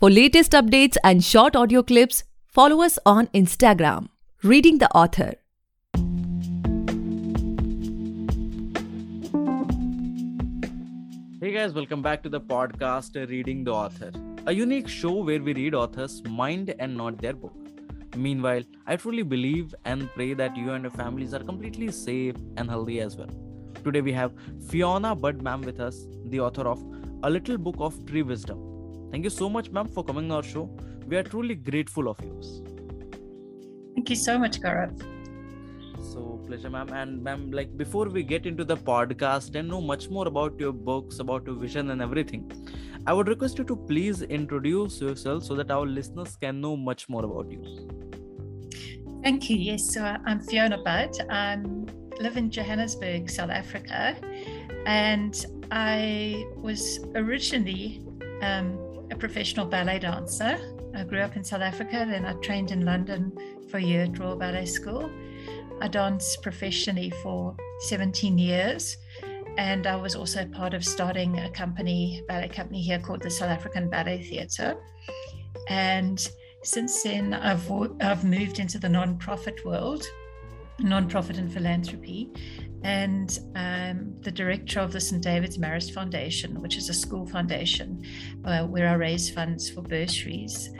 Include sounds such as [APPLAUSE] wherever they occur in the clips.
For latest updates and short audio clips, follow us on Instagram, Reading the Author. Hey guys, welcome back to the podcast Reading the Author, a unique show where we read authors' mind and not their book. Meanwhile, I truly believe and pray that you and your families are completely safe and healthy as well. Today we have Fiona Budd ma'am with us, the author of A Little Book of Tree Wisdom. Thank you so much, ma'am, for coming on our show. We are truly grateful of yours. Thank you so much, Gaurav. So pleasure, ma'am. And ma'am, like before we get into the podcast and know much more about your books, about your vision and everything, I would request you to please introduce yourself so that our listeners can know much more about you. Thank you. Yes, so I'm Fiona Budd. I live in Johannesburg, South Africa, and I was originally um, a professional ballet dancer. I grew up in South Africa, then I trained in London for a year at Royal Ballet School. I danced professionally for 17 years, and I was also part of starting a company, ballet company here called the South African Ballet Theatre. And since then, I've I've moved into the non-profit world, non-profit and philanthropy, and um, the director of the St David's Marist Foundation, which is a school foundation uh, where I raise funds for bursaries.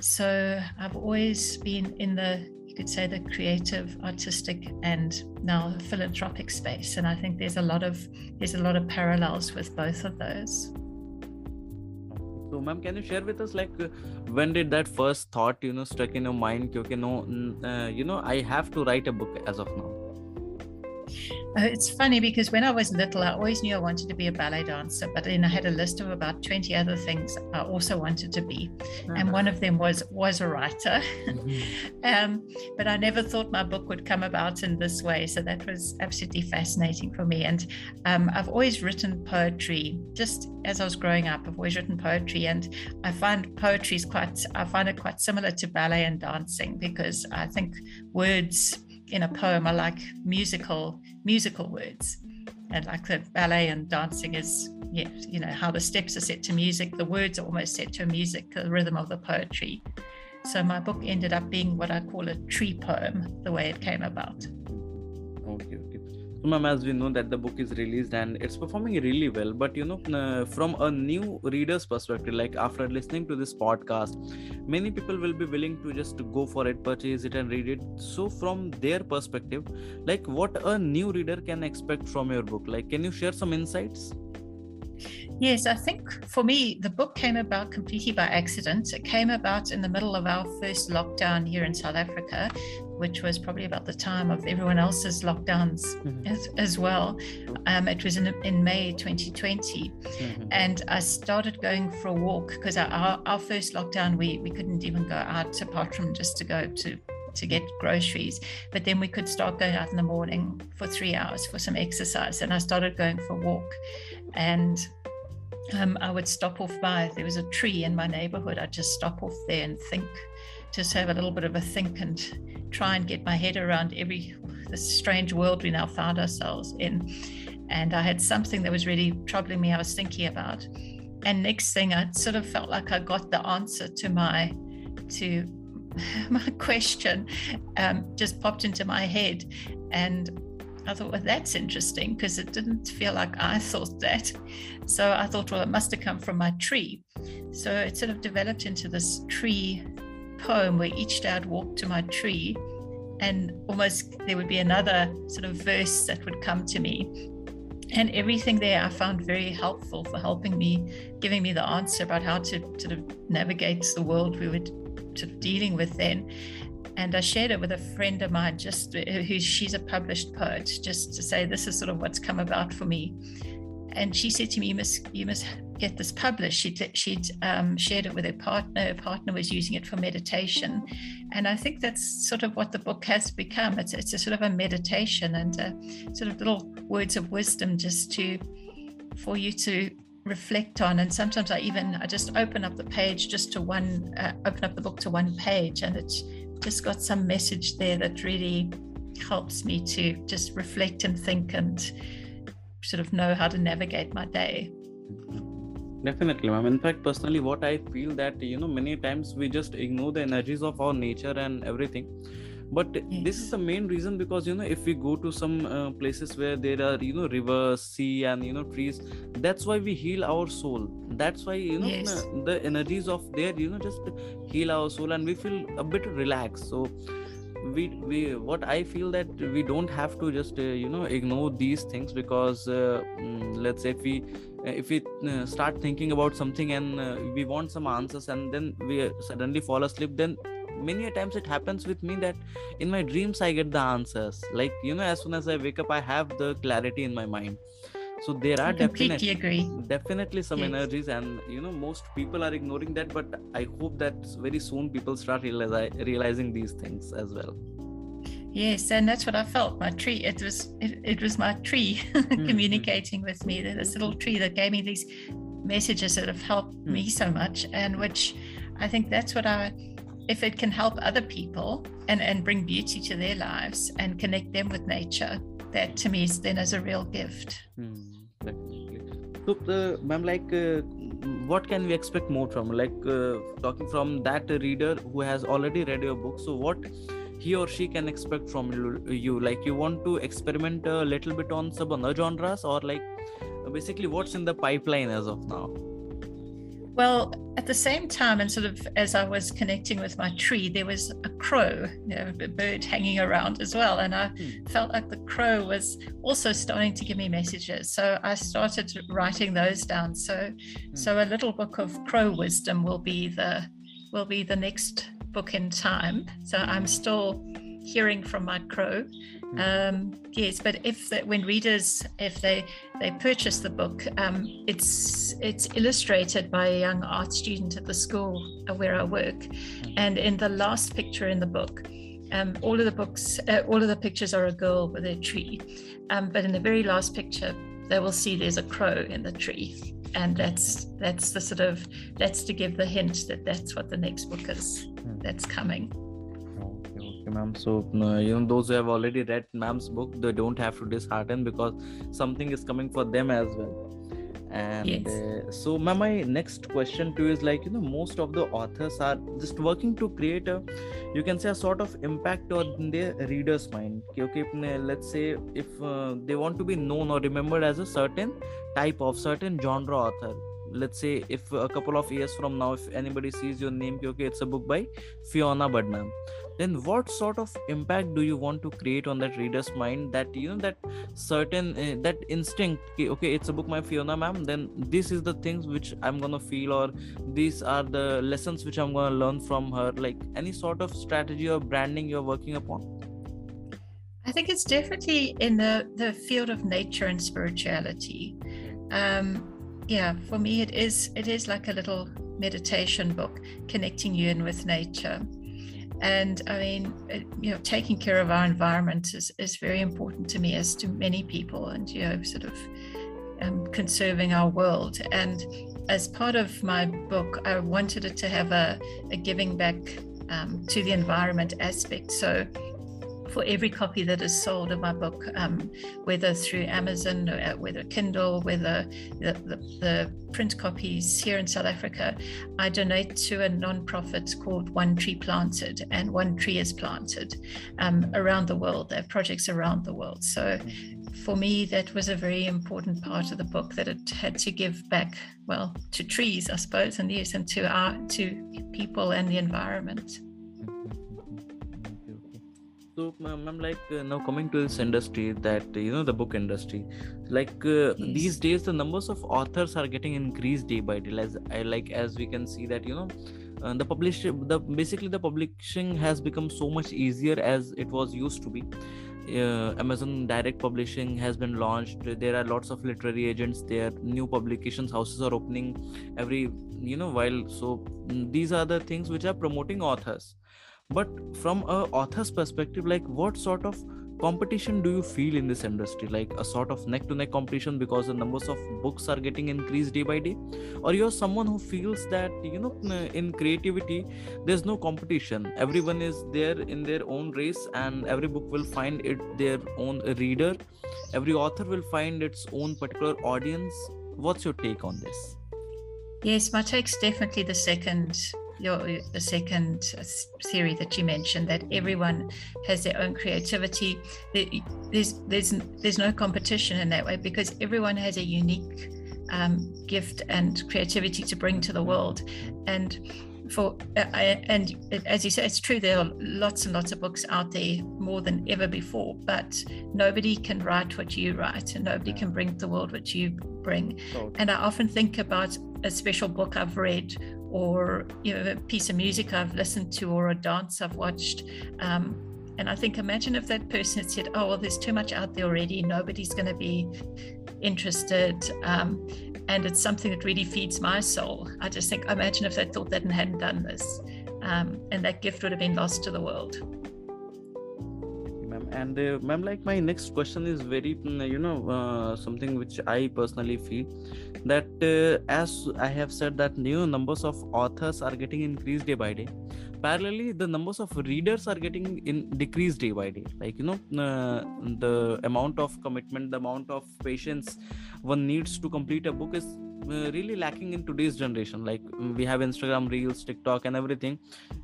So I've always been in the you could say the creative, artistic, and now philanthropic space, and I think there's a lot of there's a lot of parallels with both of those. So, ma'am, can you share with us like when did that first thought you know struck in your mind? Okay, no, uh, you know, I have to write a book as of now. Uh, it's funny because when I was little, I always knew I wanted to be a ballet dancer, but then I had a list of about 20 other things I also wanted to be. And one of them was was a writer. Mm-hmm. [LAUGHS] um, but I never thought my book would come about in this way. So that was absolutely fascinating for me. And um, I've always written poetry just as I was growing up. I've always written poetry. And I find poetry is quite, I find it quite similar to ballet and dancing because I think words in a poem are like musical musical words. And like the ballet and dancing is yeah, you know how the steps are set to music the words are almost set to music the rhythm of the poetry. So my book ended up being what i call a tree poem the way it came about ma'am as we know that the book is released and it's performing really well but you know uh, from a new reader's perspective like after listening to this podcast many people will be willing to just go for it purchase it and read it. So from their perspective like what a new reader can expect from your book? Like can you share some insights? Yes, I think for me, the book came about completely by accident. It came about in the middle of our first lockdown here in South Africa, which was probably about the time of everyone else's lockdowns mm-hmm. as, as, well. Um, it was in, in May 2020. Mm-hmm. And I started going for a walk because our, our first lockdown, we, we couldn't even go out apart from just to go to to get groceries. But then we could start going out in the morning for three hours for some exercise. And I started going for a walk. And um, I would stop off by, there was a tree in my neighborhood. I'd just stop off there and think, just have a little bit of a think and try and get my head around every, this strange world we now found ourselves in. And I had something that was really troubling me, I was thinking about. And next thing, I sort of felt like I got the answer to my, to [LAUGHS] my question um, just popped into my head. And I thought, well, that's interesting because it didn't feel like I [LAUGHS] thought that. So I thought, well, it must have come from my tree. So it sort of developed into this tree poem where each day I'd walk to my tree and almost there would be another sort of verse that would come to me. And everything there I found very helpful for helping me, giving me the answer about how to sort of navigate the world we were sort of dealing with then and I shared it with a friend of mine, just uh, who she's a published poet, just to say this is sort of what's come about for me. And she said to me, "You must, you must get this published." She'd, she'd um, shared it with her partner. Her partner was using it for meditation, and I think that's sort of what the book has become. It's, it's a sort of a meditation and a sort of little words of wisdom, just to for you to reflect on and sometimes i even i just open up the page just to one uh, open up the book to one page and it's just got some message there that really helps me to just reflect and think and sort of know how to navigate my day. Definitely ma'am in fact personally what i feel that you know many times we just ignore the energies of our nature and everything but yes. this is the main reason because you know if we go to some uh, places where there are you know rivers sea and you know trees that's why we heal our soul that's why you know yes. the energies of there you know just heal our soul and we feel a bit relaxed so we we what i feel that we don't have to just uh, you know ignore these things because uh, mm, let's say if we if we uh, start thinking about something and uh, we want some answers and then we suddenly fall asleep then many a times it happens with me that in my dreams i get the answers like you know as soon as i wake up i have the clarity in my mind so there are definitely agree. definitely some yes. energies and you know most people are ignoring that but i hope that very soon people start realize, realizing these things as well yes and that's what i felt my tree it was it, it was my tree [LAUGHS] mm-hmm. communicating with me this little tree that gave me these messages that have helped mm-hmm. me so much and which i think that's what i if it can help other people and, and bring beauty to their lives and connect them with nature, that to me is then is a real gift. Hmm, definitely. So, uh, ma'am, like, uh, what can we expect more from? Like, uh, talking from that reader who has already read your book. So, what he or she can expect from you? Like, you want to experiment a little bit on some other genres, or like, basically, what's in the pipeline as of now? Well, at the same time, and sort of as I was connecting with my tree, there was a crow, you know, a bird hanging around as well. And I mm. felt like the crow was also starting to give me messages. So I started writing those down. So mm. so a little book of crow wisdom will be the will be the next book in time. So I'm still hearing from my crow Hmm. Um, yes, but if the, when readers, if they they purchase the book, um, it's it's illustrated by a young art student at the school where I work, hmm. and in the last picture in the book, um, all of the books, uh, all of the pictures are a girl with a tree, um, but in the very last picture, they will see there's a crow in the tree, and that's that's the sort of that's to give the hint that that's what the next book is hmm. that's coming. Okay ma'am. So uh, you know those who have already read ma'am's book they don't have to dishearten because something is coming for them as well and yes. uh, so ma'am my next question to you is like you know most of the authors are just working to create a you can say a sort of impact on their readers mind. Okay, okay let's say if uh, they want to be known or remembered as a certain type of certain genre author. Let's say if a couple of years from now if anybody sees your name okay it's a book by fiona budd ma'am then what sort of impact do you want to create on that reader's mind that you know that certain uh, that instinct okay it's a book by fiona ma'am then this is the things which i'm gonna feel or these are the lessons which i'm gonna learn from her like any sort of strategy or branding you're working upon? I think it's definitely in the the field of nature and spirituality. Um yeah for me it is it is like a little meditation book connecting you in with nature and i mean it, you know taking care of our environment is, is very important to me as to many people and you know sort of um, conserving our world. And as part of my book i wanted it to have a, a giving back um, to the environment aspect. So for every copy that is sold of my book, um, whether through Amazon, uh, whether Kindle, whether the, the, the, print copies here in South Africa, I donate to a non-profit called One Tree Planted, and one tree is planted um, around the world. There are projects around the world. So for me, that was a very important part of the book that it had to give back, well, to trees, I suppose, and yes, and to our to people and the environment so i'm like uh, now coming to this industry that you know the book industry. Like uh, yes. these days the numbers of authors are getting increased day by day. As i like as we can see that you know uh, the publish the basically the publishing has become so much easier as it was used to be. Uh, amazon direct publishing has been launched. There are lots of literary agents there. New publications houses are opening every you know while. So these are the things which are promoting authors but from a author's perspective like what sort of competition do you feel in this industry? Like a sort of neck to neck competition because the numbers of books are getting increased day by day? Or you're someone who feels that you know in creativity there's no competition. Everyone is there in their own race and every book will find it their own reader. Every author will find its own particular audience. What's your take on this? Yes, my take's definitely the second your the second theory that you mentioned that everyone has their own creativity. There's there's there's no competition in that way because everyone has a unique um, gift and creativity to bring to the world. And for uh, and as you say it's true there are lots and lots of books out there more than ever before but nobody can write what you write and nobody can bring to the world what you bring. And i often think about a special book i've read or you know a piece of music i've listened to or a dance i've watched um, and i think imagine if that person had said oh well there's too much out there already nobody's going to be interested um, and it's something that really feeds my soul. I just think, imagine if they thought that and hadn't done this, um, and that gift would have been lost to the world. And uh, ma'am, like my next question is very, mm, you know, uh, something which I personally feel that uh, as I have said that new numbers of authors are getting increased day by day parallelly the numbers of readers are getting in decreased day by day. Like you know uh, the amount of commitment the amount of patience one needs to complete a book is really lacking in today's generation. Like we have instagram reels tiktok and everything.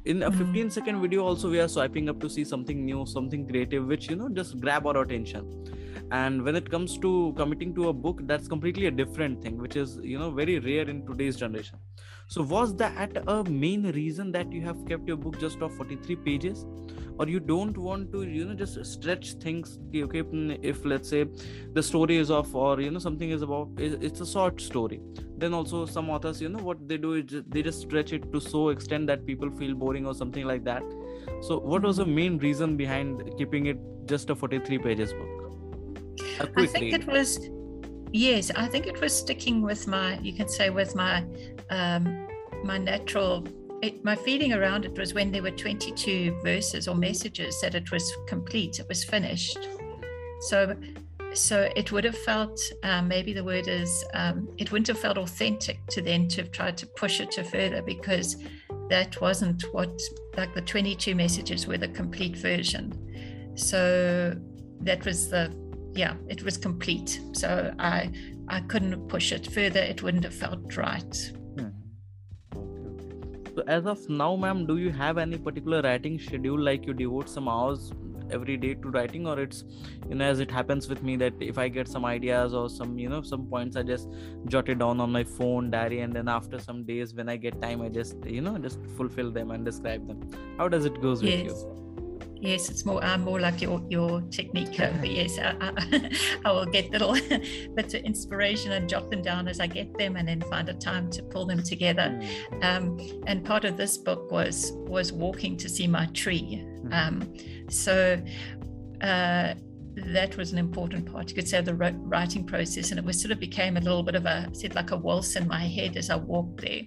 In a mm-hmm. 15 second video also we are swiping up to see something new something creative which you know just grab our attention. And when it comes to committing to a book that's completely a different thing which is you know very rare in today's generation so was that a main reason that you have kept your book just of 43 pages? Or you don't want to you know just stretch things? Okay mm, if let's say the story is of or you know something is about it's a short story then also some authors you know what they do is they just stretch it to so extent that people feel boring or something like that. So what was the mm-hmm. main reason behind keeping it just a 43 pages book? I think it was yes i think it was sticking with my you can say with my um my natural it, my feeling around it was when there were 22 verses or messages that it was complete it was finished. So so it would have felt um, maybe the word is um, it wouldn't have felt authentic to then to have tried to push it to further because that wasn't what like the 22 messages were the complete version. So that was the yeah it was complete. So i i couldn't push it further. It wouldn't have felt right. So as of now ma'am do you have any particular writing schedule? Like you devote some hours every day to writing or it's you know as it happens with me that if i get some ideas or some you know some points i just jot it down on my phone diary and then after some days when i get time i just you know just fulfill them and describe them. How does it goes yes. with you yes, it's more uh, more like your your technique. But yes, I, I, [LAUGHS] I, will get little [LAUGHS] bits of inspiration and jot them down as I get them, and then find a time to pull them together. Mm. Um, and part of this book was was walking to see my tree. Mm. Um, so. Uh, that was an important part. You could say the writing process, and it was sort of became a little bit of a said like a waltz in my head as I walked there.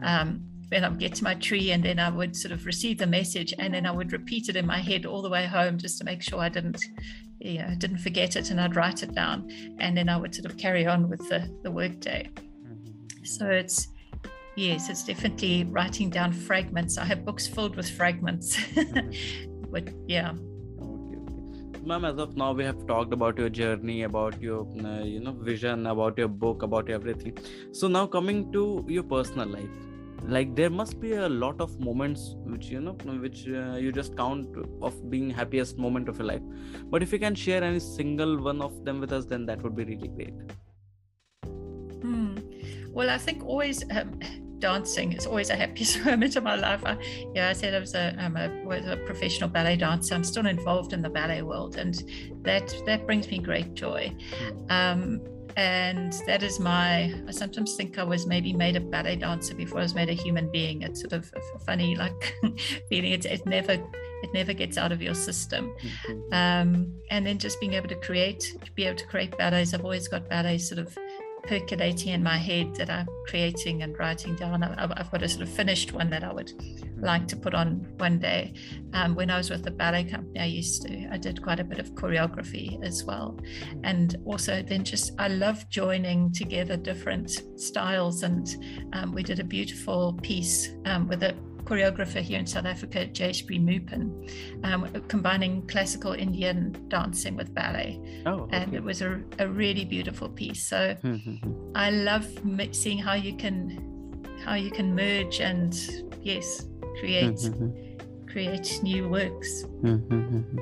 Mm. Um, when I would get to my tree and then I would sort of receive the message and then I would repeat it in my head all the way home just to make sure I didn't you know, didn't forget it and I'd write it down and then I would sort of carry on with the, the work day. Mm-hmm. So it's yes, it's definitely writing down fragments. I have books filled with fragments. [LAUGHS] But yeah. Ma'am, as of now, we have talked about your journey, about your uh, you know vision, about your book, about everything. So now coming to your personal life like there must be a lot of moments which you know which uh, you just count of being happiest moment of your life but if you can share any single one of them with us then that would be really great hmm. well i think always um, dancing. Is always a happiest [LAUGHS] moment of my life. I, yeah i said i was a, I'm a, was a professional ballet dancer. I'm still involved in the ballet world and that that brings me great joy. Hmm. um, and that is my i sometimes think i was maybe made a ballet dancer before i was made a human being. It's sort of a funny like [LAUGHS] feeling. It, it never it never gets out of your system. Mm-hmm. um, and then just being able to create to be able to create ballets. I've always got ballets sort of percolating in my head that I'm creating and writing down. I've got a sort of finished one that I would like to put on one day. Um, when I was with the ballet company, I used to, I did quite a bit of choreography as well. And also, then just, I love joining together different styles. And um, we did a beautiful piece um, with a choreographer here in South Africa, Jayesperi Moopen, um, combining classical Indian dancing with ballet. Oh, okay. And it was a, a really beautiful piece. So I love seeing how you can how you can merge and yes create Mm-hmm. create new works Mm-hmm.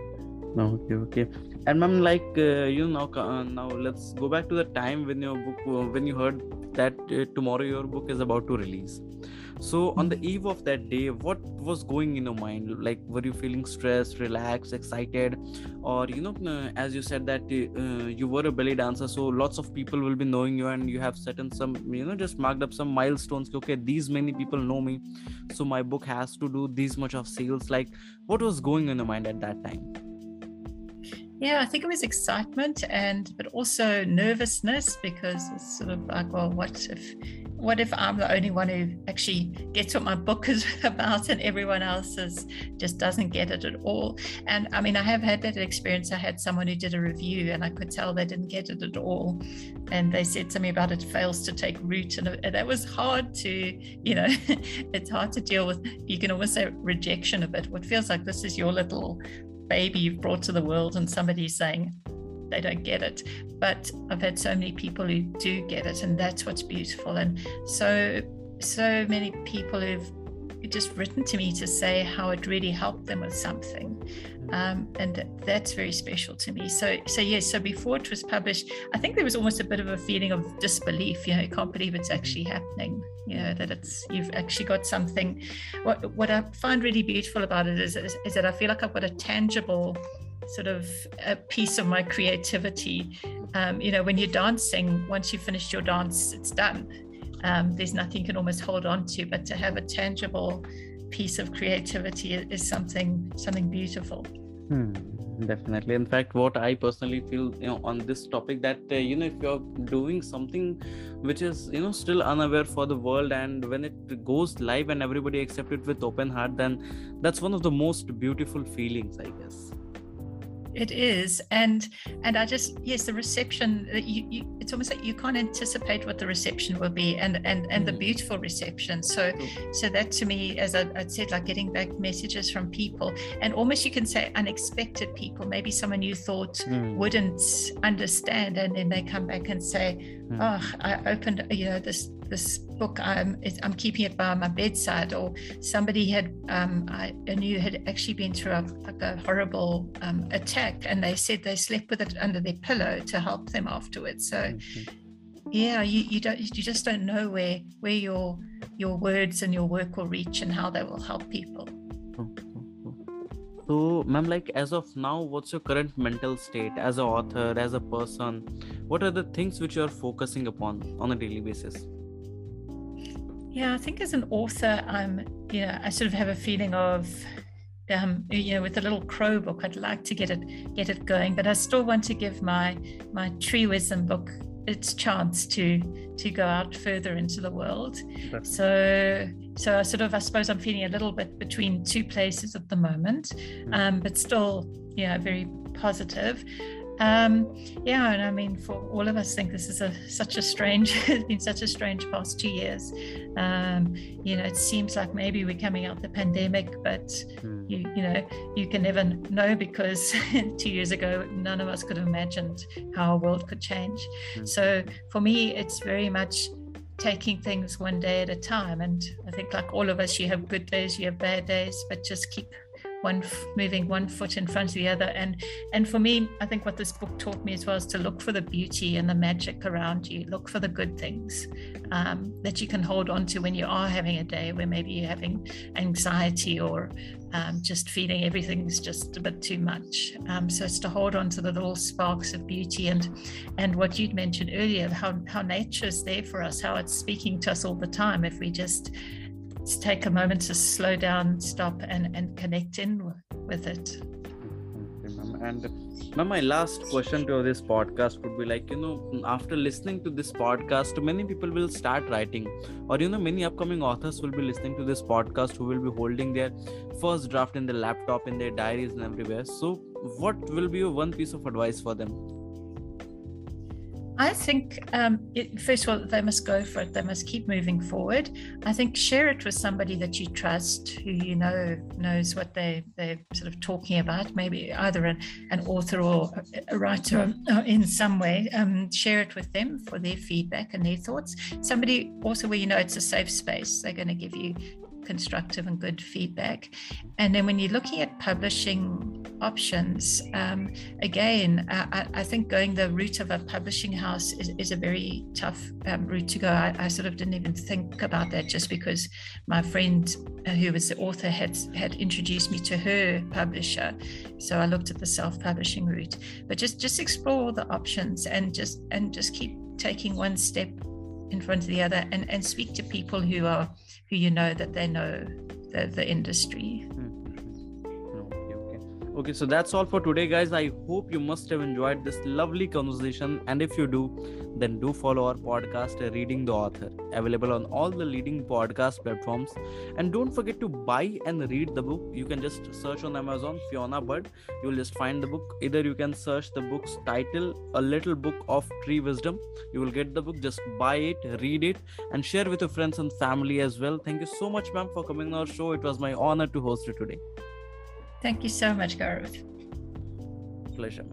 Okay, okay. And ma'am, like uh, you know, now, uh, now let's go back to the time when your book, uh, when you heard that uh, tomorrow your book is about to release. So on the eve of that day, what was going in your mind? Like, were you feeling stressed, relaxed, excited, or you know, uh, as you said that uh, you were a belly dancer, so lots of people will be knowing you, and you have certain some, you know, just marked up some milestones. Okay, these many people know me, so my book has to do this much of sales. Like, what was going in your mind at that time? Yeah, I think it was excitement and but also nervousness because it's sort of like, well, what if what if I'm the only one who actually gets what my book is [LAUGHS] about and everyone else is just doesn't get it at all? And I mean, I have had that experience. I had someone who did a review and I could tell they didn't get it at all. And they said something about it fails to take root. And, and that was hard to, you know, [LAUGHS] it's hard to deal with. You can almost say rejection of it. What feels like this is your little baby you've brought to the world and somebody's saying they don't get it. But i've had so many people who do get it and that's what's beautiful. And so so many people who've just written to me to say how it really helped them with something. Um, and that's very special to me. So so yes so before it was published i think there was almost a bit of a feeling of disbelief you know you can't believe it's actually happening you know that it's you've actually got something. What what i find really beautiful about it is, is, is that i feel like i've got a tangible sort of a piece of my creativity. Um, you know when you're dancing once you finish your dance it's done. Um, there's nothing you can almost hold on to but to have a tangible piece of creativity is something something beautiful. Hmm, definitely. In fact what i personally feel you know on this topic that uh, you know if you're doing something which is you know still unaware for the world and when it goes live and everybody accept it with open heart then that's one of the most beautiful feelings i guess it is and and i just yes the reception you, you, it's almost like you can't anticipate what the reception will be and and and mm. the beautiful reception so so that to me as I, I said like getting back messages from people and almost you can say unexpected people maybe someone you thought mm. wouldn't understand and then they come back and say mm. oh i opened you know this this book I'm, I'm keeping it by my bedside or somebody had um, I, knew had actually been through a, like a horrible um, attack and they said they slept with it under their pillow to help them afterwards. So mm-hmm. yeah you, you don't you just don't know where where your your words and your work will reach and how they will help people. So ma'am like as of now what's your current mental state as an author as a person? What are the things which you are focusing upon on a daily basis yeah, I think as an author, I'm, you know, I sort of have a feeling of, um, you know, with the little crow book, I'd like to get it get it going, but I still want to give my my tree wisdom book its chance to to go out further into the world. So so I sort of I suppose I'm feeling a little bit between two places at the moment, hmm. um, but still, yeah, very positive. Um, yeah, and I mean, for all of us, think this is a such a strange. [LAUGHS] it's been such a strange past two years. Um, you know, it seems like maybe we're coming out the pandemic, but mm. you you know you can never know because [LAUGHS] two years ago none of us could have imagined how our world could change. Mm. So for me, it's very much taking things one day at a time. And I think, like all of us, you have good days, you have bad days, but just keep one moving one foot in front of the other. And and for me i think what this book taught me as well is to look for the beauty and the magic around you. Look for the good things um, that you can hold on to when you are having a day where maybe you're having anxiety or um, just feeling everything's just a bit too much. Um, so it's to hold on to the little sparks of beauty and and what you'd mentioned earlier how how nature is there for us how it's speaking to us all the time. If we just take a moment to slow down, stop, and, and connect in with it. And my last question to this podcast would be like, you know, after listening to this podcast, many people will start writing, or you know, many upcoming authors will be listening to this podcast who will be holding their first draft in their laptop, in their diaries, and everywhere. So, what will be your one piece of advice for them? I think, um, it, first of all, they must go for it. They must keep moving forward. I think share it with somebody that you trust, who you know knows what they they're sort of talking about. Maybe either an, an author or a writer in some way. Um, share it with them for their feedback and their thoughts. Somebody also where you know it's a safe space. They're going to give you constructive and good feedback. And then when you're looking at publishing options, um, again, I, I, think going the route of a publishing house is, is a very tough um, route to go. I, I, sort of didn't even think about that just because my friend uh, who was the author had, had introduced me to her publisher. So I looked at the self-publishing route. But just just explore the options and just and just keep taking one step in front of the other and, and speak to people who are who you know that they know the, the industry okay so that's all for today guys. I hope you must have enjoyed this lovely conversation. And if you do then do follow our podcast uh, reading the author available on all the leading podcast platforms. And don't forget to buy and read the book. You can just search on amazon fiona Budd. you will just find the book. Either you can search the book's title a little book of tree wisdom. You will get the book. Just buy it read it and share with your friends and family as well. Thank you so much ma'am for coming on our show. It was my honor to host you today Thank you so much, Gaurav. Pleasure.